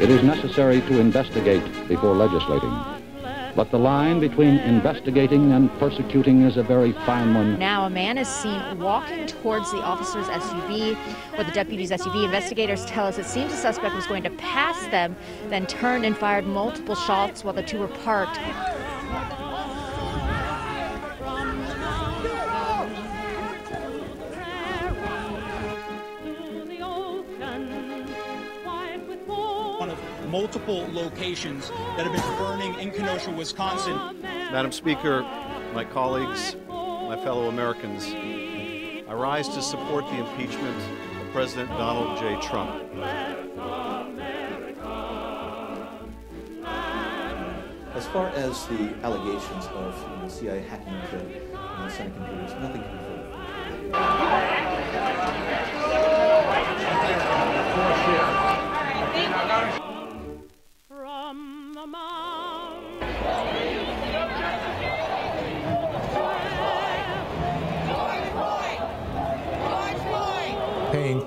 It is necessary to investigate before legislating. But the line between investigating and persecuting is a very fine one. Now, a man is seen walking towards the officer's SUV or the deputy's SUV. Investigators tell us it seems the suspect was going to pass them, then turned and fired multiple shots while the two were parked. Multiple locations that have been burning in Kenosha, Wisconsin. Madam Speaker, my colleagues, my fellow Americans, I rise to support the impeachment of President Donald J. Trump. As far as the allegations of you know, CIA hacking into you know, Senate computers, nothing can be proven.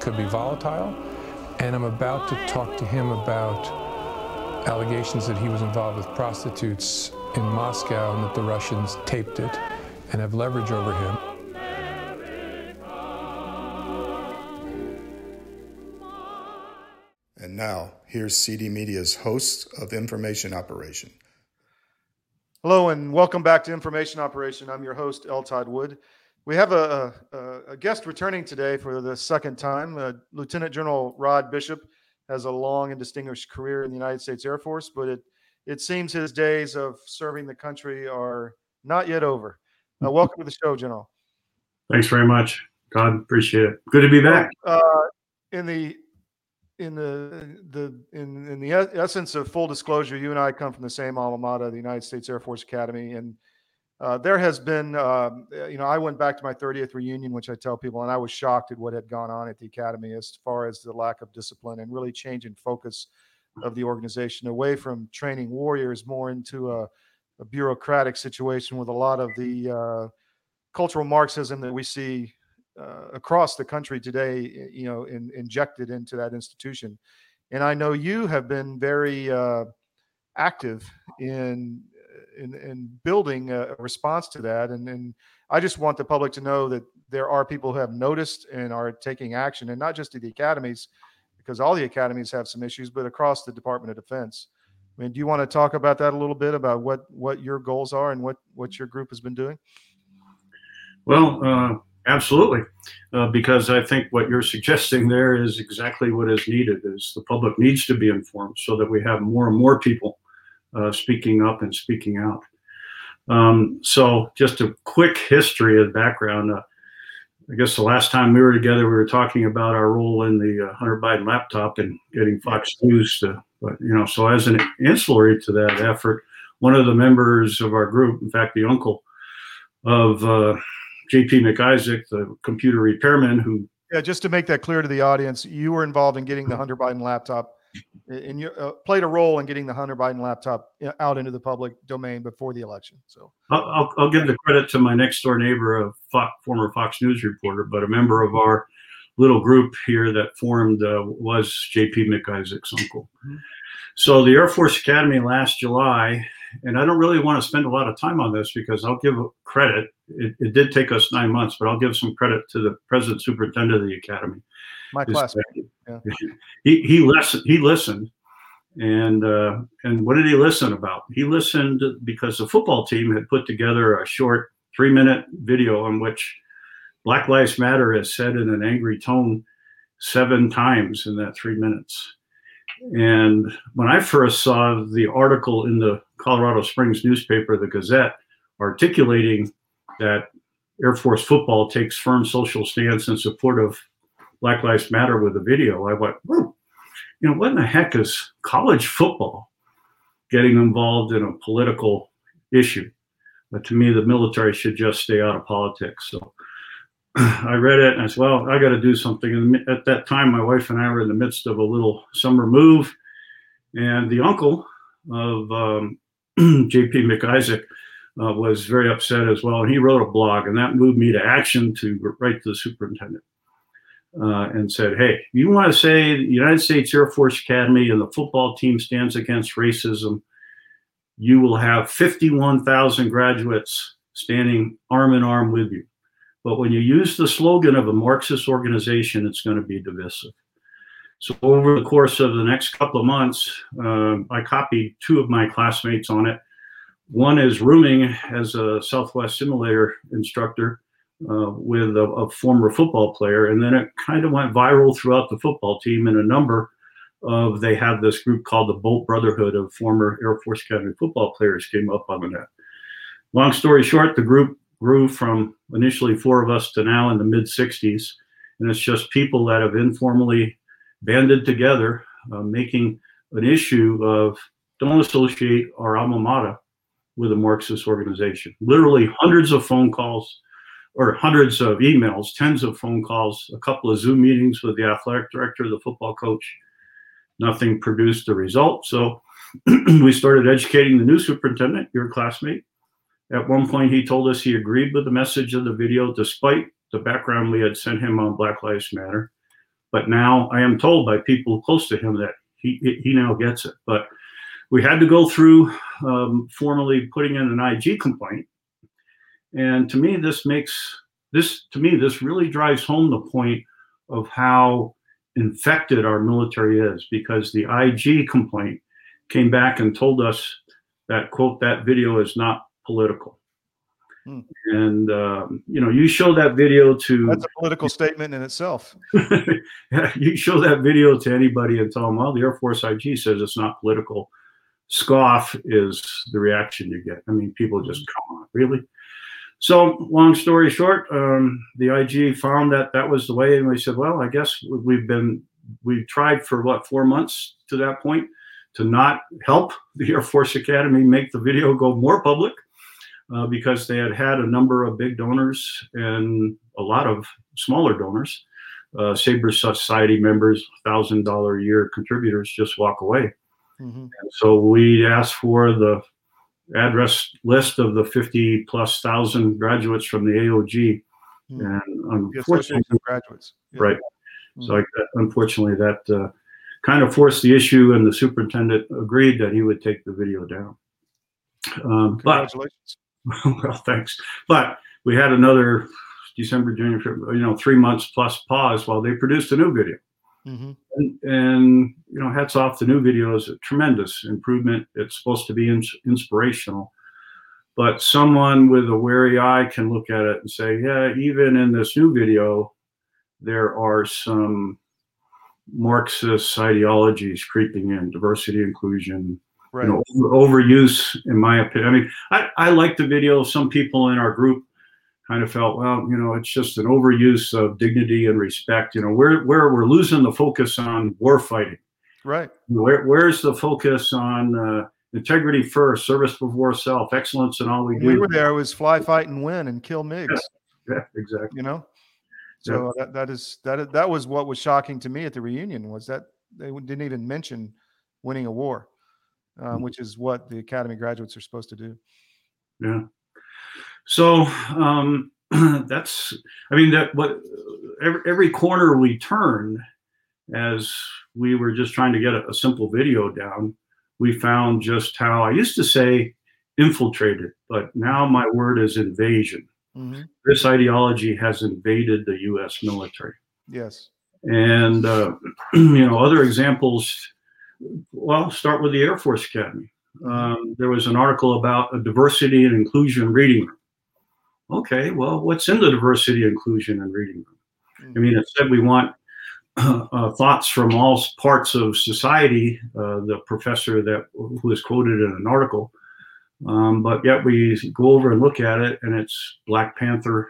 Could be volatile, and I'm about to talk to him about allegations that he was involved with prostitutes in Moscow and that the Russians taped it and have leverage over him. And now, here's CD Media's host of Information Operation. Hello and welcome back to Information Operation. I'm your host, L. Todd Wood. We have a, a, a guest returning today for the second time. Uh, Lieutenant General Rod Bishop has a long and distinguished career in the United States Air Force, but it, it seems his days of serving the country are not yet over. Uh, welcome to the show, General. Thanks very much. God, appreciate it. Good to be back. Uh, in the in the the in in the essence of full disclosure, you and I come from the same alma mater, the United States Air Force Academy, and uh, there has been, um, uh, you know, I went back to my 30th reunion, which I tell people, and I was shocked at what had gone on at the academy as far as the lack of discipline and really changing focus of the organization away from training warriors more into a, a bureaucratic situation with a lot of the uh, cultural Marxism that we see uh, across the country today, you know, in, injected into that institution. And I know you have been very uh, active in, in in building a a response to that. And and I just want the public to know that there are people who have noticed and are taking action, and not just at the academies, because all the academies have some issues, but across the Department of Defense. I mean, do you want to talk about that a little bit about what what your goals are and what what your group has been doing? Well, uh, absolutely, uh, because I think what you're suggesting there is exactly what is needed. Is the public needs to be informed so that we have more and more people uh, speaking up and speaking out. Um, so, just a quick history of background. Uh, I guess the last time we were together, we were talking about our role in the uh, Hunter Biden laptop and getting Fox News to, but you know, so as an ancillary to that effort, one of the members of our group, in fact, the uncle of uh, JP Mac Isaac, the computer repairman who Yeah, just to make that clear to the audience, you were involved in getting the Hunter Biden laptop, a- and you uh, played a role in getting the Hunter Biden laptop uh, out into the public domain before the election. So, I'll, I'll, give the credit to my next door neighbor, a Fo- former Fox News reporter, but a member of our little group here that formed uh, was JP Mac Isaac's uncle. So the Air Force Academy last July, and I don't really want to spend a lot of time on this because I'll give credit. It, it did take us nine months, but I'll give some credit to the president superintendent of the academy. my classmate. Yeah. he he listened. He listened, and uh, and what did he listen about? He listened because the football team had put together a short three minute video in which Black Lives Matter is said in an angry tone seven times in that three minutes. And when I first saw the article in the Colorado Springs newspaper, the Gazette, articulating that Air Force football takes firm social stance in support of Black Lives Matter with a video, I went, Whoa, you know, what in the heck is college football getting involved in a political issue? But to me, the military should just stay out of politics. So I read it and I said, well, I got to do something. And at that time, my wife and I were in the midst of a little summer move. And the uncle of um, JP Mac Isaac uh, was very upset as well. And he wrote a blog, and that moved me to action to write to the superintendent. uh, and said, "Hey, you want to say the United States Air Force Academy and the football team stands against racism? You will have 51,000 graduates standing arm in arm with you. But when you use the slogan of a Marxist organization, it's going to be divisive." So over the course of the next couple of months, um, I copied two of my classmates on it. One is rooming as a Southwest simulator instructor uh, with a, a, former football player, and then it kind of went viral throughout the football team. And a number of they have this group called the Bolt Brotherhood of former Air Force Academy football players came up on the net. Long story short, the group grew from initially four of us to now in the mid 60s, and it's just people that have informally banded together, uh, making an issue of don't associate our alma mater with a Marxist organization. Literally hundreds of phone calls or hundreds of emails, tens of phone calls, a couple of Zoom meetings with the athletic director, the football coach. Nothing produced a result. So we started educating the new superintendent, your classmate. At one point, he told us he agreed with the message of the video, despite the background we had sent him on Black Lives Matter. But now I am told by people close to him that he he now gets it. But we had to go through um, formally putting in an IG complaint, and to me, this makes this to me this really drives home the point of how infected our military is because the IG complaint came back and told us that quote that video is not political Hmm. And um, you know, you show that video to that's a political statement in itself. you show that video to anybody and tell them, well, the Air Force IG says it's not political. Scoff is the reaction you get. I mean, people just come on, really. So, long story short, um, the IG found that that was the way, and we said, well, I guess we've been—we've tried for what four months to that point to not help the Air Force Academy make the video go more public uh, because they had had a number of big donors and a lot of smaller donors. Uh, Sabre Society members, thousand dollar a year contributors, just walk away. Mm-hmm. so we asked for the address list of the 50 plus thousand graduates from the AOG. Mm-hmm. And unfortunately, graduates. Yeah. Right. Mm-hmm. So I, unfortunately, that uh, kind of forced the issue, and the superintendent agreed that he would take the video down. Um, Congratulations. well, thanks. But we had another December, January, you know, three months plus pause while they produced a new video. Mm-hmm. And, and, you know, hats off. The new video is a tremendous improvement. It's supposed to be in, inspirational, but someone with a wary eye can look at it and say, yeah, even in this new video, there are some Marxist ideologies creeping in, diversity, inclusion, right. you know, overuse, in my opinion. I mean, I, I like the video. Some people in our group kind of felt, well, you know, it's just an overuse of dignity and respect. You know, where where we're losing the focus on war fighting. Right. Where where's the focus on uh, integrity first, service before self, excellence in all we do? We were there. Was fly, fight, and win, and kill MiGs. Yeah, yeah exactly. You know. So yeah. that that is that that was what was shocking to me at the reunion was that they didn't even mention winning a war um, which is what the academy graduates are supposed to do. Yeah. So um, that's, I mean, that what every, every corner we turn, as we were just trying to get a, a simple video down, we found just how I used to say infiltrated, but now my word is invasion. Mm-hmm. This ideology has invaded the U.S. military. Yes. And uh, you know, other examples well, start with the Air Force Academy. Um, there was an article about a diversity and inclusion reading room. Okay, well, what's in the diversity, inclusion, and reading room? I mean, it said we want uh, thoughts from all parts of society. Uh, the professor that who was quoted in an article, um, but yet we go over and look at it, and it's Black Panther,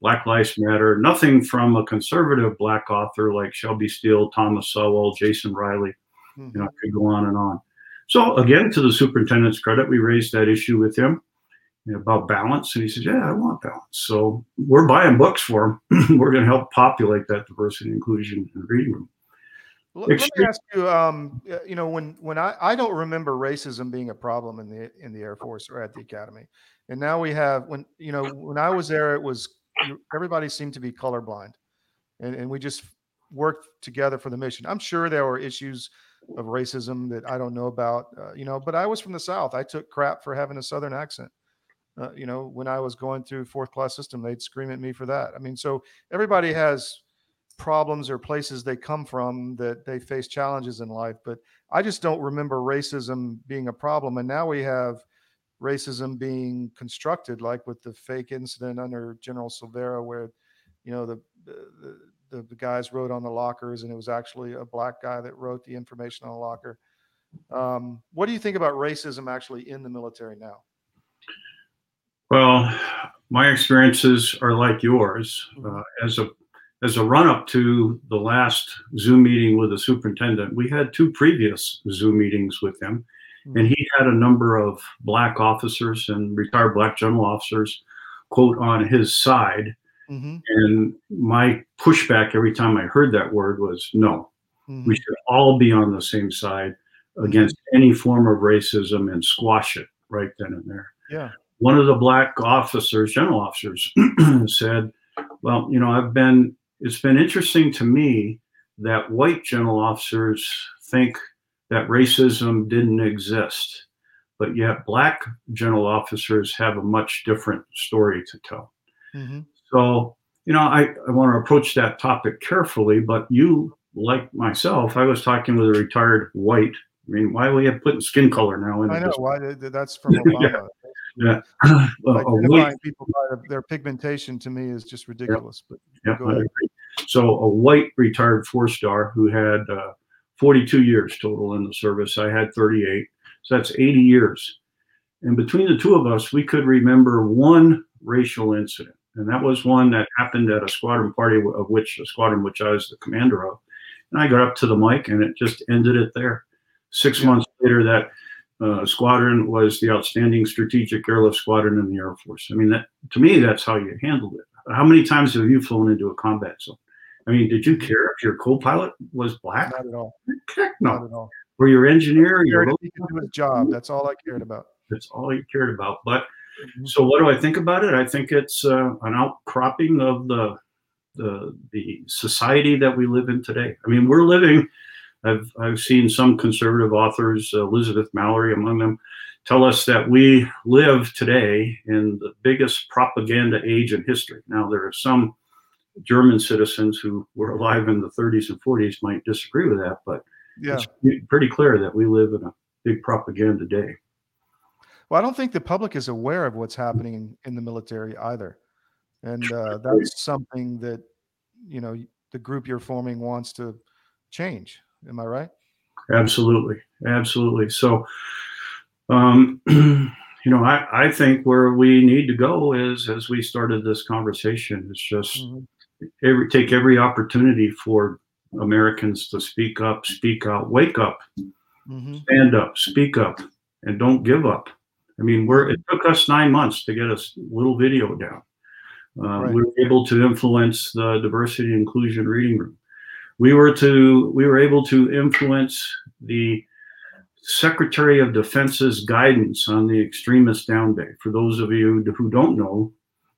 Black Lives Matter. Nothing from a conservative Black author like Shelby Steele, Thomas Sowell, Jason Riley. Mm-hmm. You know, I could go on and on. So again, to the superintendent's credit, we raised that issue with him you know, about balance, and he said, "Yeah, I want balance." So we're buying books for him. we're going to help populate that diversity, inclusion, and reading room. Let, let me ask you. Um, you know, when when I I don't remember racism being a problem in the in the Air Force or at the Academy, and now we have when you know when I was there, it was everybody seemed to be colorblind, and and we just worked together for the mission. I'm sure there were issues of racism that I don't know about, uh, you know, but I was from the South. I took crap for having a Southern accent. Uh, you know, when I was going through fourth class system, they'd scream at me for that. I mean, so everybody has problems or places they come from that they face challenges in life, but I just don't remember racism being a problem. And now we have racism being constructed, like with the fake incident under General Silveria, where, you know, the, the the, the guys wrote on the lockers, and it was actually a black guy that wrote the information on the locker. Um, what do you think about racism actually in the military now? Well, my experiences are like yours. Uh, as a as a run up to the last Zoom meeting with the superintendent, we had two previous Zoom meetings with him, mm-hmm. and he had a number of black officers and retired black general officers, quote, on his side Mm-hmm. And my pushback every time I heard that word was no, mm-hmm. we should all be on the same side against mm-hmm. any form of racism and squash it right then and there. Yeah. One of the black officers, general officers, said, Well, you know, I've been, it's been interesting to me that white general officers think that racism didn't exist, but yet black general officers have a much different story to tell. Mm-hmm. So, you know, I, I want to approach that topic carefully, but you, like myself, I was talking with a retired white. I mean, why are we have putting skin color now? In I know why that's from Obama. yeah. yeah. like white, people by their pigmentation to me is just ridiculous. But yeah, I agree. So a white retired four star who had uh, 42 years total in the service. I had 38. So that's 80 years. And between the two of us, we could remember one racial incident and that was one that happened at a squadron party of which a squadron which I was the commander of. And I got up to the mic and it just ended it there. Six yeah. months later, that uh, squadron was the outstanding strategic airlift squadron in the Air Force. I mean, that to me, that's how you handled it. How many times have you flown into a combat zone? I mean, did you care if your co-pilot was black? Not at all. Heck no. Not at all. Or your engineer? Your he could do his job. That's all I cared about. That's all you cared about. But Mm-hmm. So what do I think about it? I think it's uh, an outcropping of the, the the society that we live in today. I mean, we're living. I've I've seen some conservative authors, uh, Elizabeth Mallory among them, tell us that we live today in the biggest propaganda age in history. Now there are some German citizens who were alive in the 30s and 40s might disagree with that, but yeah. it's pretty clear that we live in a big propaganda day. Well, I don't think the public is aware of what's happening in the military either, and uh, that's something that you know the group you're forming wants to change. Am I right? Absolutely, absolutely. So, um, you know, I, I think where we need to go is, as we started this conversation, is just mm-hmm. every take every opportunity for Americans to speak up, speak out, wake up, mm-hmm. stand up, speak up, and don't give up. I mean, we're it took us nine months to get a little video down. Uh, right. We were able to influence the diversity inclusion reading room. We were to we were able to influence the Secretary of Defense's guidance on the extremist down day. For those of you who don't know,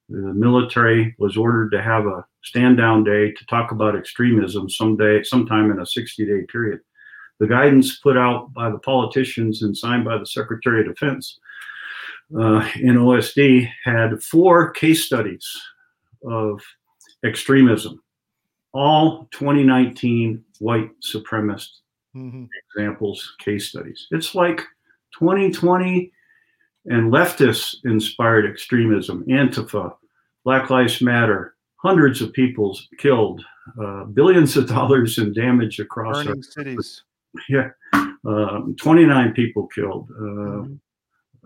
the military was ordered to have a stand down day to talk about extremism someday, sometime in a 60 day period. The guidance put out by the politicians and signed by the Secretary of Defense uh, in OSD had four case studies of extremism, all 2019 white supremacist mm-hmm. examples, case studies. It's like 2020 and leftist inspired extremism, Antifa, Black Lives Matter, hundreds of people killed, uh, billions of dollars in damage across Burning cities. Yeah, um, 29 people killed. Uh, mm-hmm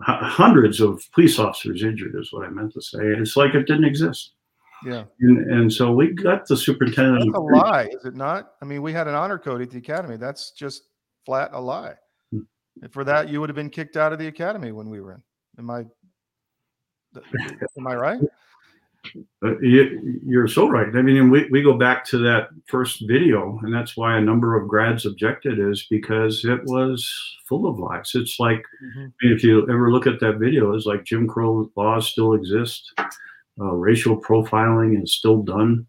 hundreds of police officers injured is what I meant to say. It's like it didn't exist. Yeah. And, and so we got the superintendent. That's a lie, is it not? I mean, we had an honor code at the academy. That's just flat a lie. Hmm. for that, you would have been kicked out of the academy when we were in. Am I? Am I right? Uh, you, are so right. I mean, we, we go back to that first video, and that's why a number of grads objected, is because it was full of lies. It's like, mm-hmm. if you ever look at that video, it's like Jim Crow laws still exist, uh, racial profiling is still done.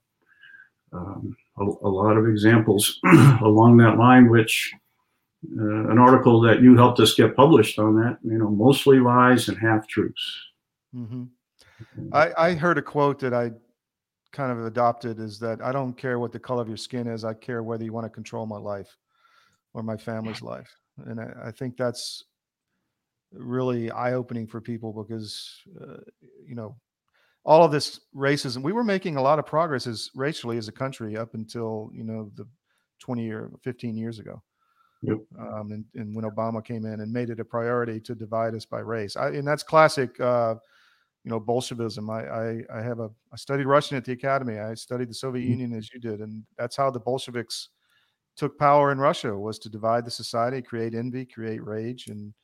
Um, a, a lot of examples along that line, which uh, an article that you helped us get published on that, you know, mostly lies and half truths. Mm-hmm. I, I heard a quote that I kind of adopted is that I don't care what the color of your skin is. I care whether you want to control my life or my family's life. And I, I think that's really eye opening for people because, uh, you know, all of this racism, we were making a lot of progress as racially as a country up until, you know, the 20 or 15 years ago. Yep. Um, and, and when Obama came in and made it a priority to divide us by race. I, and that's classic, uh, you know, Bolshevism. I, I, I have a, I studied Russian at the academy. I studied the Soviet Mm-hmm. Union as you did. And that's how the Bolsheviks took power in Russia was to divide the society, create envy, create rage. And,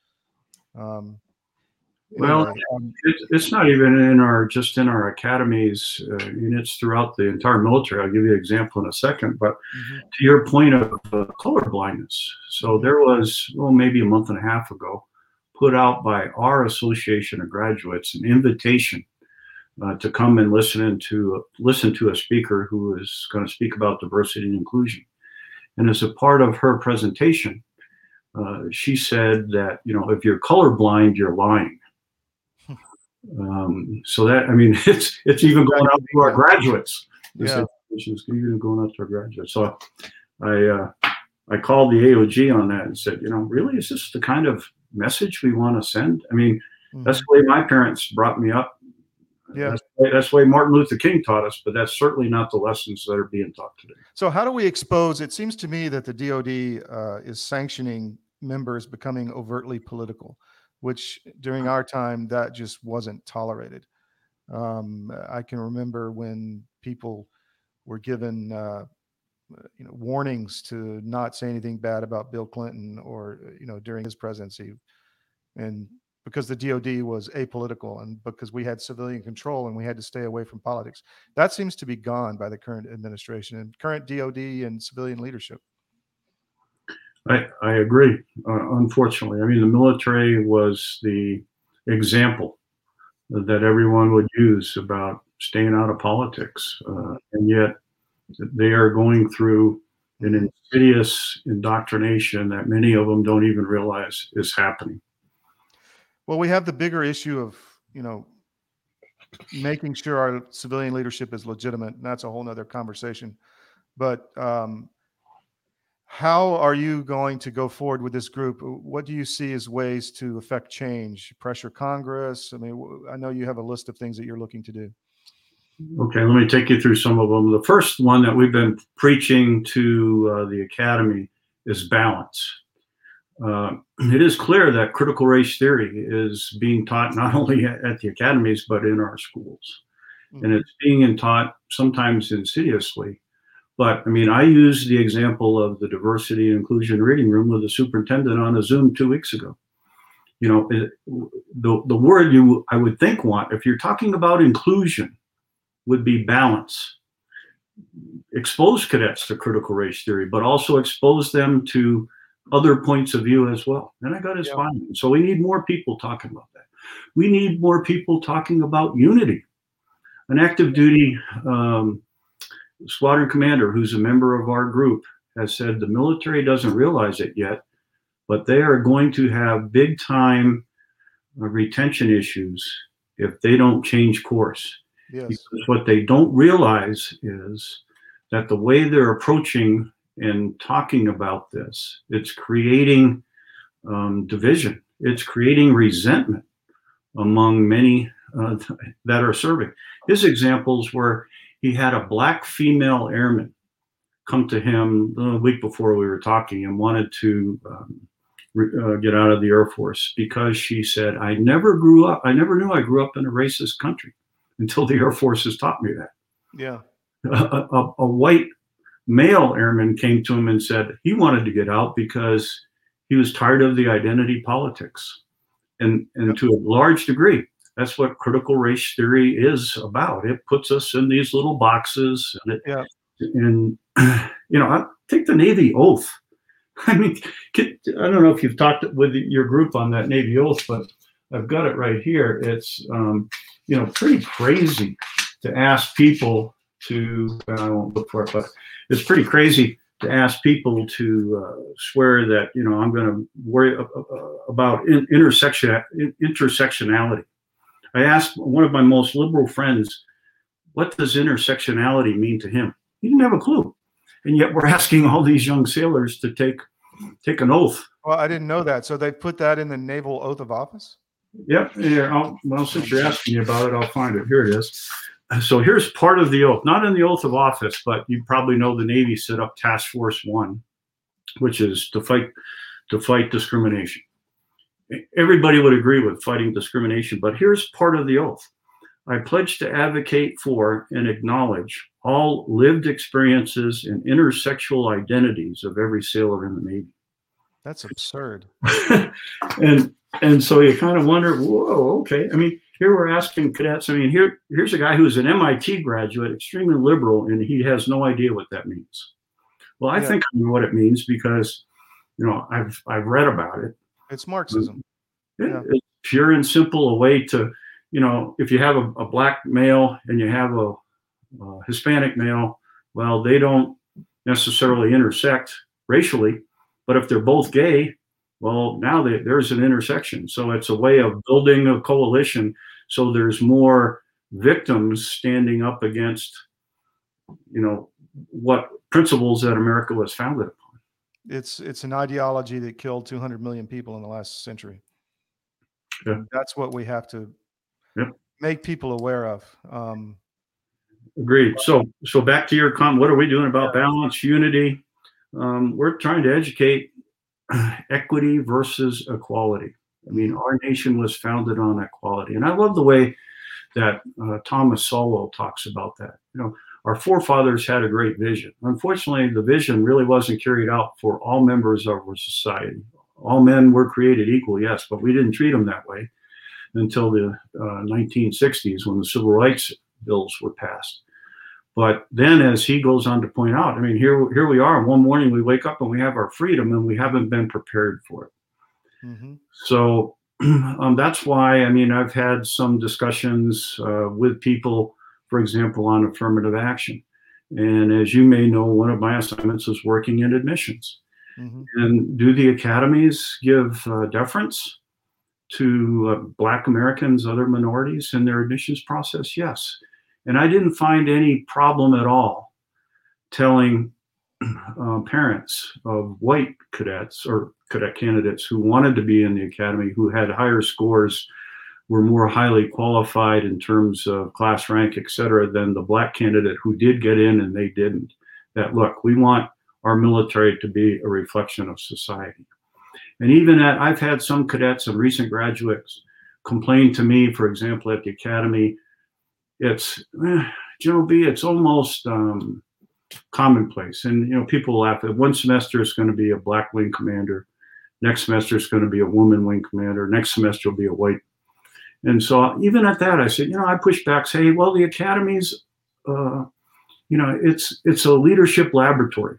um, Well, anyway, um, it, it's not even in our just in our academies. Uh, and it's throughout the entire military. I'll give you an example in a second. But mhm. to your point of uh, color blindness, so there was well maybe a month and a half ago, put out by our Association of Graduates an invitation uh, to come and listen in to listen to a speaker who is going to speak about diversity and inclusion. And as a part of her presentation, uh, she said that you know if you're colorblind, you're lying. Um, so that I mean, it's it's even going out to our graduates. This Yeah. is even going out to our graduates. So I uh, I called the AOG on that and said, you know, really, is this the kind of message we want to send? I mean, that's the way my parents brought me up. Yeah. That's, the way- that's the way Martin Luther King taught us, but that's certainly not the lessons that are being taught today. So, how do we expose? It seems to me that the DoD uh, is sanctioning members becoming overtly political, which during our time that just wasn't tolerated. Um, I can remember when people were given, uh, you know, warnings to not say anything bad about Bill Clinton or you know during his presidency, and because the DoD was apolitical and because we had civilian control and we had to stay away from politics. That seems to be gone by the current administration and current DoD and civilian leadership. I, I agree. Uh, unfortunately, I mean, the military was the example that everyone would use about staying out of politics, uh, and yet they are going through an insidious indoctrination that many of them don't even realize is happening. Well, we have the bigger issue of, you know, making sure our civilian leadership is legitimate. And that's a whole nother conversation. But um, how are you going to go forward with this group? What do you see as ways to affect change? Pressure Congress? I mean, I know you have a list of things that you're looking to do. Okay, let me take you through some of them. The first one that we've been preaching to uh, the academy is balance. Uh, it is clear that critical race theory is being taught not only at, the academies but in our schools, and it's being taught sometimes insidiously. But I mean, I used the example of the diversity and inclusion reading room with the superintendent on a Zoom two weeks ago. You know, it, the the word you I would think want if you're talking about inclusion would be balance. Expose cadets to critical race theory, but also expose them to other points of view as well. And I got his Yeah. finding. So we need more people talking about that. We need more people talking about unity. An active duty um, squadron commander who's a member of our group has said the military doesn't realize it yet, but they are going to have big time uh, retention issues if they don't change course. Yes. Because what they don't realize is that the way they're approaching and talking about this, it's creating um, division. It's creating resentment among many uh, that are serving. His examples were he had a black female airman come to him the week before we were talking and wanted to um, re- uh, get out of the Air Force because she said, I never grew up, I never knew I grew up in a racist country until the Air Force has taught me that. Yeah. A, a, a white male airman came to him and said he wanted to get out because he was tired of the identity politics. And, and to a large degree, that's what critical race theory is about. It puts us in these little boxes and it, Yeah. and you know, I take the Navy oath. I mean, I don't know if you've talked with your group on that Navy oath, but I've got it right here. It's um, you know pretty crazy to ask people to, I won't look for it, but it's pretty crazy to ask people to uh, swear that, you know, I'm going to worry about in, intersection, intersectionality. I asked one of my most liberal friends, what does intersectionality mean to him? He didn't have a clue. And yet we're asking all these young sailors to take take an oath. Well, I didn't know that. So they put that in the naval oath of office? Yep. Yeah. I'll, well, since you're asking me about it, I'll find it. Here it is. So here's part of the oath, not in the oath of office, but you probably know the Navy set up Task Force One, which is to fight to fight discrimination. Everybody would agree with fighting discrimination, but here's part of the oath. I pledge to advocate for and acknowledge all lived experiences and intersexual identities of every sailor in the Navy. That's absurd. and and so you kind of wonder, whoa, okay. I mean, here we're asking cadets. I mean, here here's a guy who's an MIT graduate, extremely liberal, and he has no idea what that means. Well, I yeah. think I know what it means because, you know, I've I've read about it. It's Marxism. It, yeah. It's pure and simple a way to, you know, if you have a, a black male and you have a, a Hispanic male, well, they don't necessarily intersect racially, but if they're both gay, well, now they, there's an intersection. So it's a way of building a coalition. So there's more victims standing up against, you know, what principles that America was founded upon. It's it's an ideology that killed 200 million people in the last century. Yeah. That's what we have to make people aware of. Um, Agreed. So so back to your comment. What are we doing about balance, unity? Um, we're trying to educate equity versus equality. I mean, our nation was founded on equality, and I love the way that uh, Thomas Sowell talks about that. You know, our forefathers had a great vision. Unfortunately, the vision really wasn't carried out for all members of our society. All men were created equal, yes, but we didn't treat them that way until the uh, 1960s when the civil rights bills were passed. But then, as he goes on to point out, I mean, here here we are. One morning we wake up and we have our freedom, and we haven't been prepared for it. Mm-hmm. So um, that's why I mean I've had some discussions uh, with people, for example, on affirmative action. And as you may know, one of my assignments is working in admissions. Mm-hmm. And do the academies give uh, deference to uh, Black Americans, other minorities in their admissions process? Yes. And I didn't find any problem at all telling uh, parents of white cadets or cadet candidates who wanted to be in the academy, who had higher scores, were more highly qualified in terms of class rank, et cetera, than the black candidate who did get in and they didn't. That look, we want our military to be a reflection of society. And even at, I've had some cadets and recent graduates complain to me, for example, at the academy, it's eh, General B, it's almost um, commonplace. And you know, people laugh at one semester is going to be a black wing commander, next semester is going to be a woman wing commander, next semester will be a white. And so even at that, I said, you know, I push back, say, well, the academy's, uh, you know, it's it's a leadership laboratory.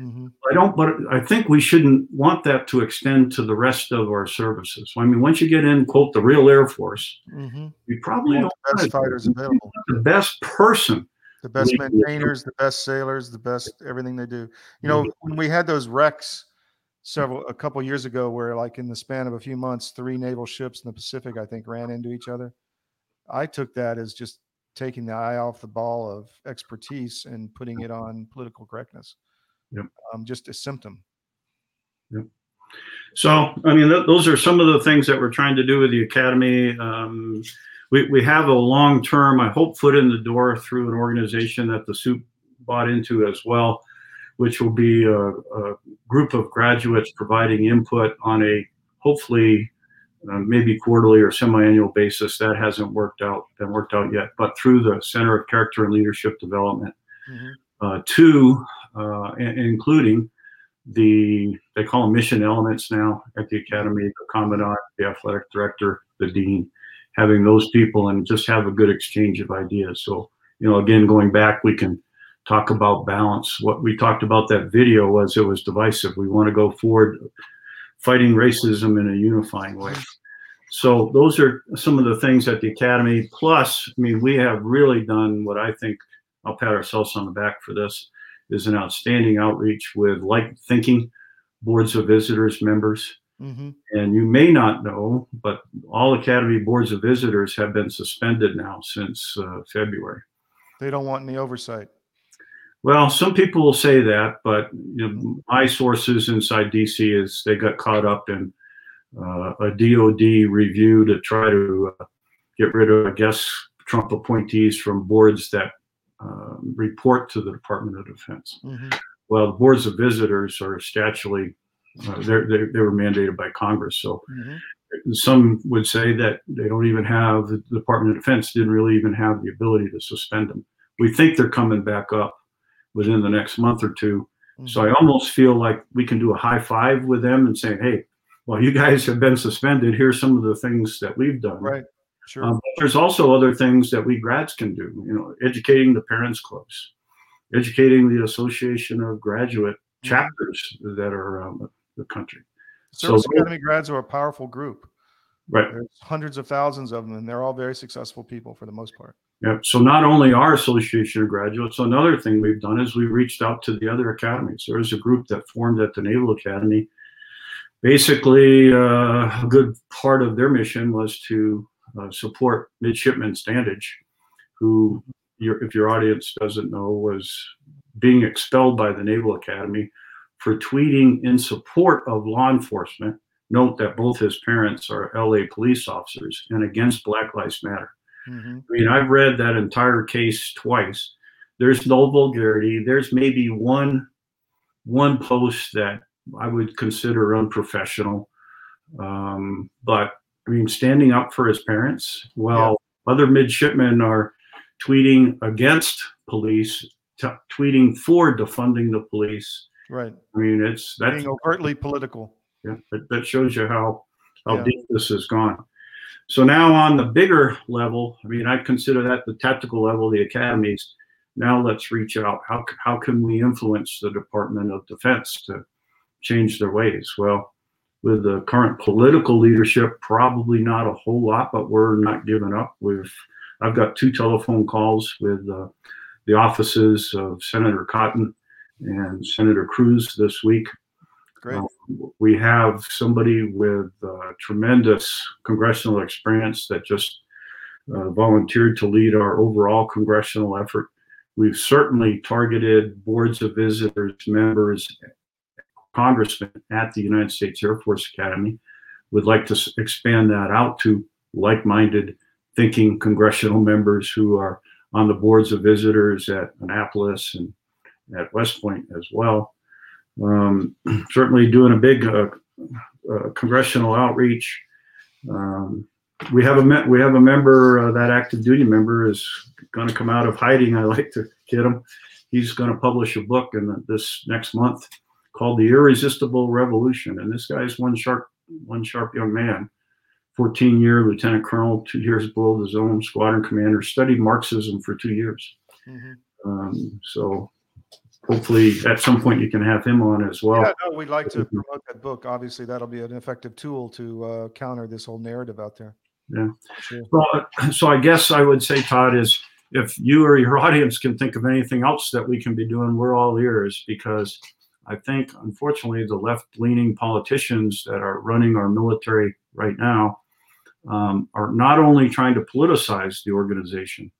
Mm-hmm. I don't, but I think we shouldn't want that to extend to the rest of our services. I mean, once you get in, quote, the real Air Force, mm-hmm. we probably don't the best fighters available, the best person, the best maintainers, the best sailors, the best everything they do. You know, when we had those wrecks several a couple years ago, where like in the span of a few months, three naval ships in the Pacific, I think, ran into each other. I took that as just taking the eye off the ball of expertise and putting it on political correctness yep. um, just a symptom. Yep. So, I mean, th- those are some of the things that we're trying to do with the academy. Um, we, we have a long term, I hope, foot in the door through an organization that the supe bought into as well, which will be a, a group of graduates providing input on a hopefully uh, maybe quarterly or semi-annual basis. That hasn't worked out, been worked out yet, but through the Center of Character and Leadership Development. Mm-hmm. Uh, two, uh, including the they call them mission elements now at the academy, the commandant, the athletic director, the dean, having those people and just have a good exchange of ideas. So you know, again, going back, we can talk about balance. What we talked about that video was it was divisive. We want to go forward fighting racism in a unifying way. So those are some of the things at the academy. Plus, I mean, we have really done what I think I'll pat ourselves on the back for this, is an outstanding outreach with like thinking boards of visitors members. Mm-hmm. And you may not know, but all Academy boards of visitors have been suspended now since uh, February. They don't want any oversight. Well, some people will say that, but you know, my sources inside DC is they got caught up in uh, a DoD review to try to uh, get rid of, I guess, Trump appointees from boards that uh, report to the Department of Defense. Mm-hmm. Well, the boards of visitors are statutorily uh, they're, they they were mandated by Congress, so Mm-hmm. some would say that they don't even have the Department of Defense didn't really even have the ability to suspend them. We think they're coming back up within the next month or 2 So I almost feel like we can do a high five with them and say, hey, well, you guys have been suspended. Here's some of the things that we've done. Right. Sure. Um, but there's also other things that we grads can do. You know, educating the parents clubs, educating the Association of Graduate Mm-hmm. chapters that are around the, the country. Service so- Academy grads are a powerful group. Right. There's hundreds of thousands of them, and they're all very successful people for the most part. Yep. So not only our Association of Graduates, another thing we've done is we reached out to the other academies. There was a group that formed at the Naval Academy. Basically, uh, a good part of their mission was to support midshipman Standage, who, your, if your audience doesn't know, was being expelled by the Naval Academy for tweeting in support of law enforcement. Note that both his parents are LA police officers and against Black Lives Matter. Mm-hmm. I mean, I've read that entire case twice. There's no vulgarity. There's maybe one one post that I would consider unprofessional. Um, but I mean, standing up for his parents, while other midshipmen are tweeting against police, t- tweeting for defunding the police. Right. I mean, it's that's Being overtly political. yeah, that, that shows you how how Yeah. deep this has gone. So now on the bigger level, I mean, I consider that the tactical level, the academies. Now let's reach out. How how can we influence the Department of Defense to change their ways? Well, with the current political leadership, probably not a whole lot, but we're not giving up. We've I've got two telephone calls with uh, the offices of Senator Cotton and Senator Cruz this week. Great. Um, we have somebody with uh, tremendous congressional experience that just uh, volunteered to lead our overall congressional effort. We've certainly targeted boards of visitors, members, congressmen at the United States Air Force Academy. Would like to expand that out to like-minded thinking congressional members who are on the boards of visitors at Annapolis and at West Point as well. Um, certainly doing a big uh, uh, congressional outreach. Um, we have a me- we have a member uh, that active duty member is going to come out of hiding. I like to kid him. He's going to publish a book in the, this next month called "The Irresistible Revolution," and this guy's one sharp one sharp young man. 14 year lieutenant colonel, two years below the zone squadron commander, studied Marxism for two years. Mhm. Um, so hopefully at some point you can have him on as well. yeah, no, we'd like to promote that book. Obviously, that'll be an effective tool to uh, counter this whole narrative out there. Yeah. Sure. Well, so I guess I would say, Todd, is if you or your audience can think of anything else that we can be doing, we're all ears because I think, unfortunately, the left leaning politicians that are running our military right now um, are not only trying to politicize the organization,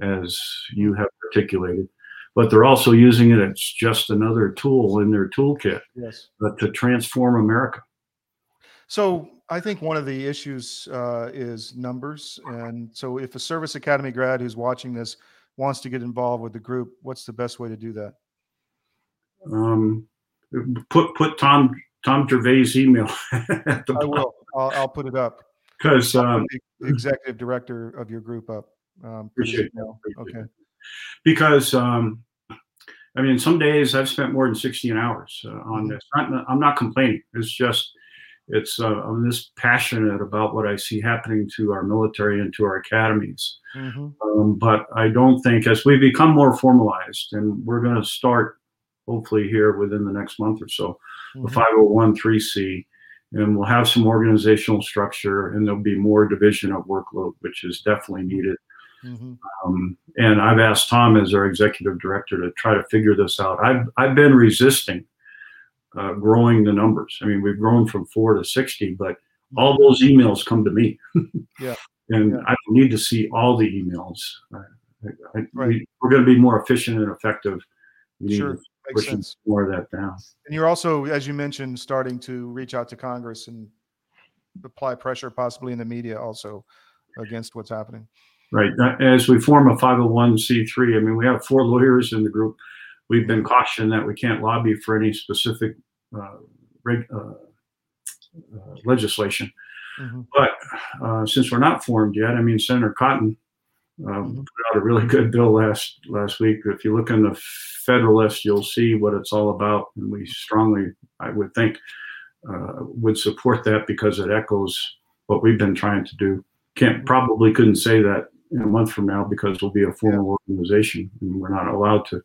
as you have articulated, but they're also using it as just another tool in their toolkit Yes. uh, to transform America. So I think one of the issues uh, is numbers. And so if a service academy grad who's watching this wants to get involved with the group, what's the best way to do that? Um, put put Tom Tom Gervais' email at the I will. I'll, I'll put it up. because um, executive director of your group up. Um, Appreciate. Appreciate Okay. because um, I mean some days I've spent more than 16 hours uh, on Mhm. this. Not, I'm not complaining. It's just it's uh, I'm this passionate about what I see happening to our military and to our academies. Mhm. Um, but I don't think as we become more formalized, and we're going to start hopefully here within the next month or so, Mhm. a 501c, and we'll have some organizational structure, and there'll be more division of workload, which is definitely needed. Mm-hmm. Um, and I've asked Tom as our executive director to try to figure this out. I've I've been resisting uh, growing the numbers. I mean, we've grown from four to sixty, but all those emails come to me. Yeah. and Yeah. I don't need to see all the emails. I, I, Right. we, we're going to be more efficient and effective. Sure, makes push sense. more of that down. And you're also, as you mentioned, starting to reach out to Congress and apply pressure, possibly in the media, also against what's happening. Right. As we form a 501c3, I mean, we have four lawyers in the group. We've been cautioned that we can't lobby for any specific uh, reg, uh, uh, legislation. Mhm. But uh, since we're not formed yet, I mean, Senator Cotton um, put out a really good bill last last week. If you look in the Federalist, you'll see what it's all about, and we strongly, I would think, uh, would support that because it echoes what we've been trying to do. Can't probably couldn't say that in a month from now because we'll be a formal organization and we're not allowed to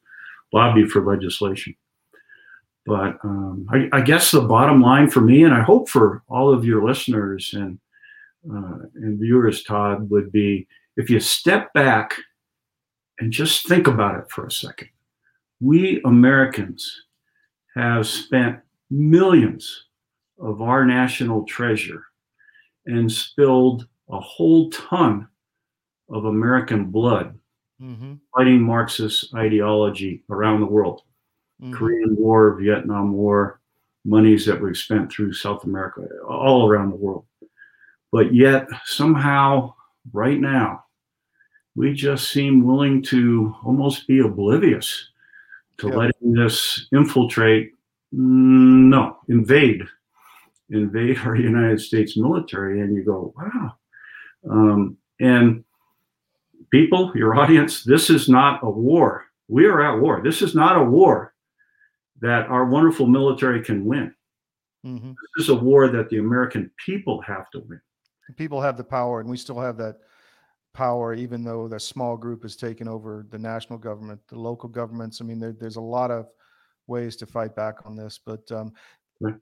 lobby for legislation. But um, I, I guess the bottom line for me, and I hope for all of your listeners and uh, and viewers, Todd, would be if you step back and just think about it for a second. We Americans have spent millions of our national treasure and spilled a whole ton of American blood Mm-hmm. fighting Marxist ideology around the world. Mhm. Korean War, Vietnam War, monies that we've spent through South America, all around the world. But yet, somehow, right now, we just seem willing to almost be oblivious to Yeah. letting this infiltrate, mm, no, invade, invade our United States military. And you go, wow. Um, and people, your audience, this is not a war. We are at war. This is not a war that our wonderful military can win. Mm-hmm. This is a war that the American people have to win. People have the power, and we still have that power, even though the small group has taken over the national government, the local governments. I mean, there, there's a lot of ways to fight back on this. But um,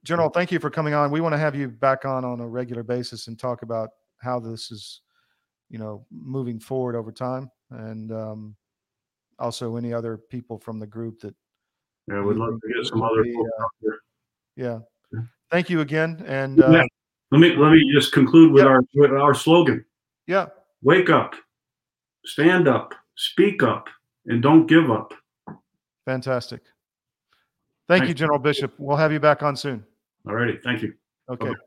General, thank you for coming on. We want to have you back on on a regular basis and talk about how this is, you know, moving forward over time, and um, also any other people from the group that. Yeah, we'd love to get some other be, folks uh, out there. Yeah. Yeah. Thank you again, and uh, Yeah. Let me let me just conclude with Yep. our with our slogan: yeah, Wake up, stand up, speak up, and don't give up. fantastic. Thank Thank you, you. General Bishop. We'll have you back on soon. All righty, thank you. Okay. Okay.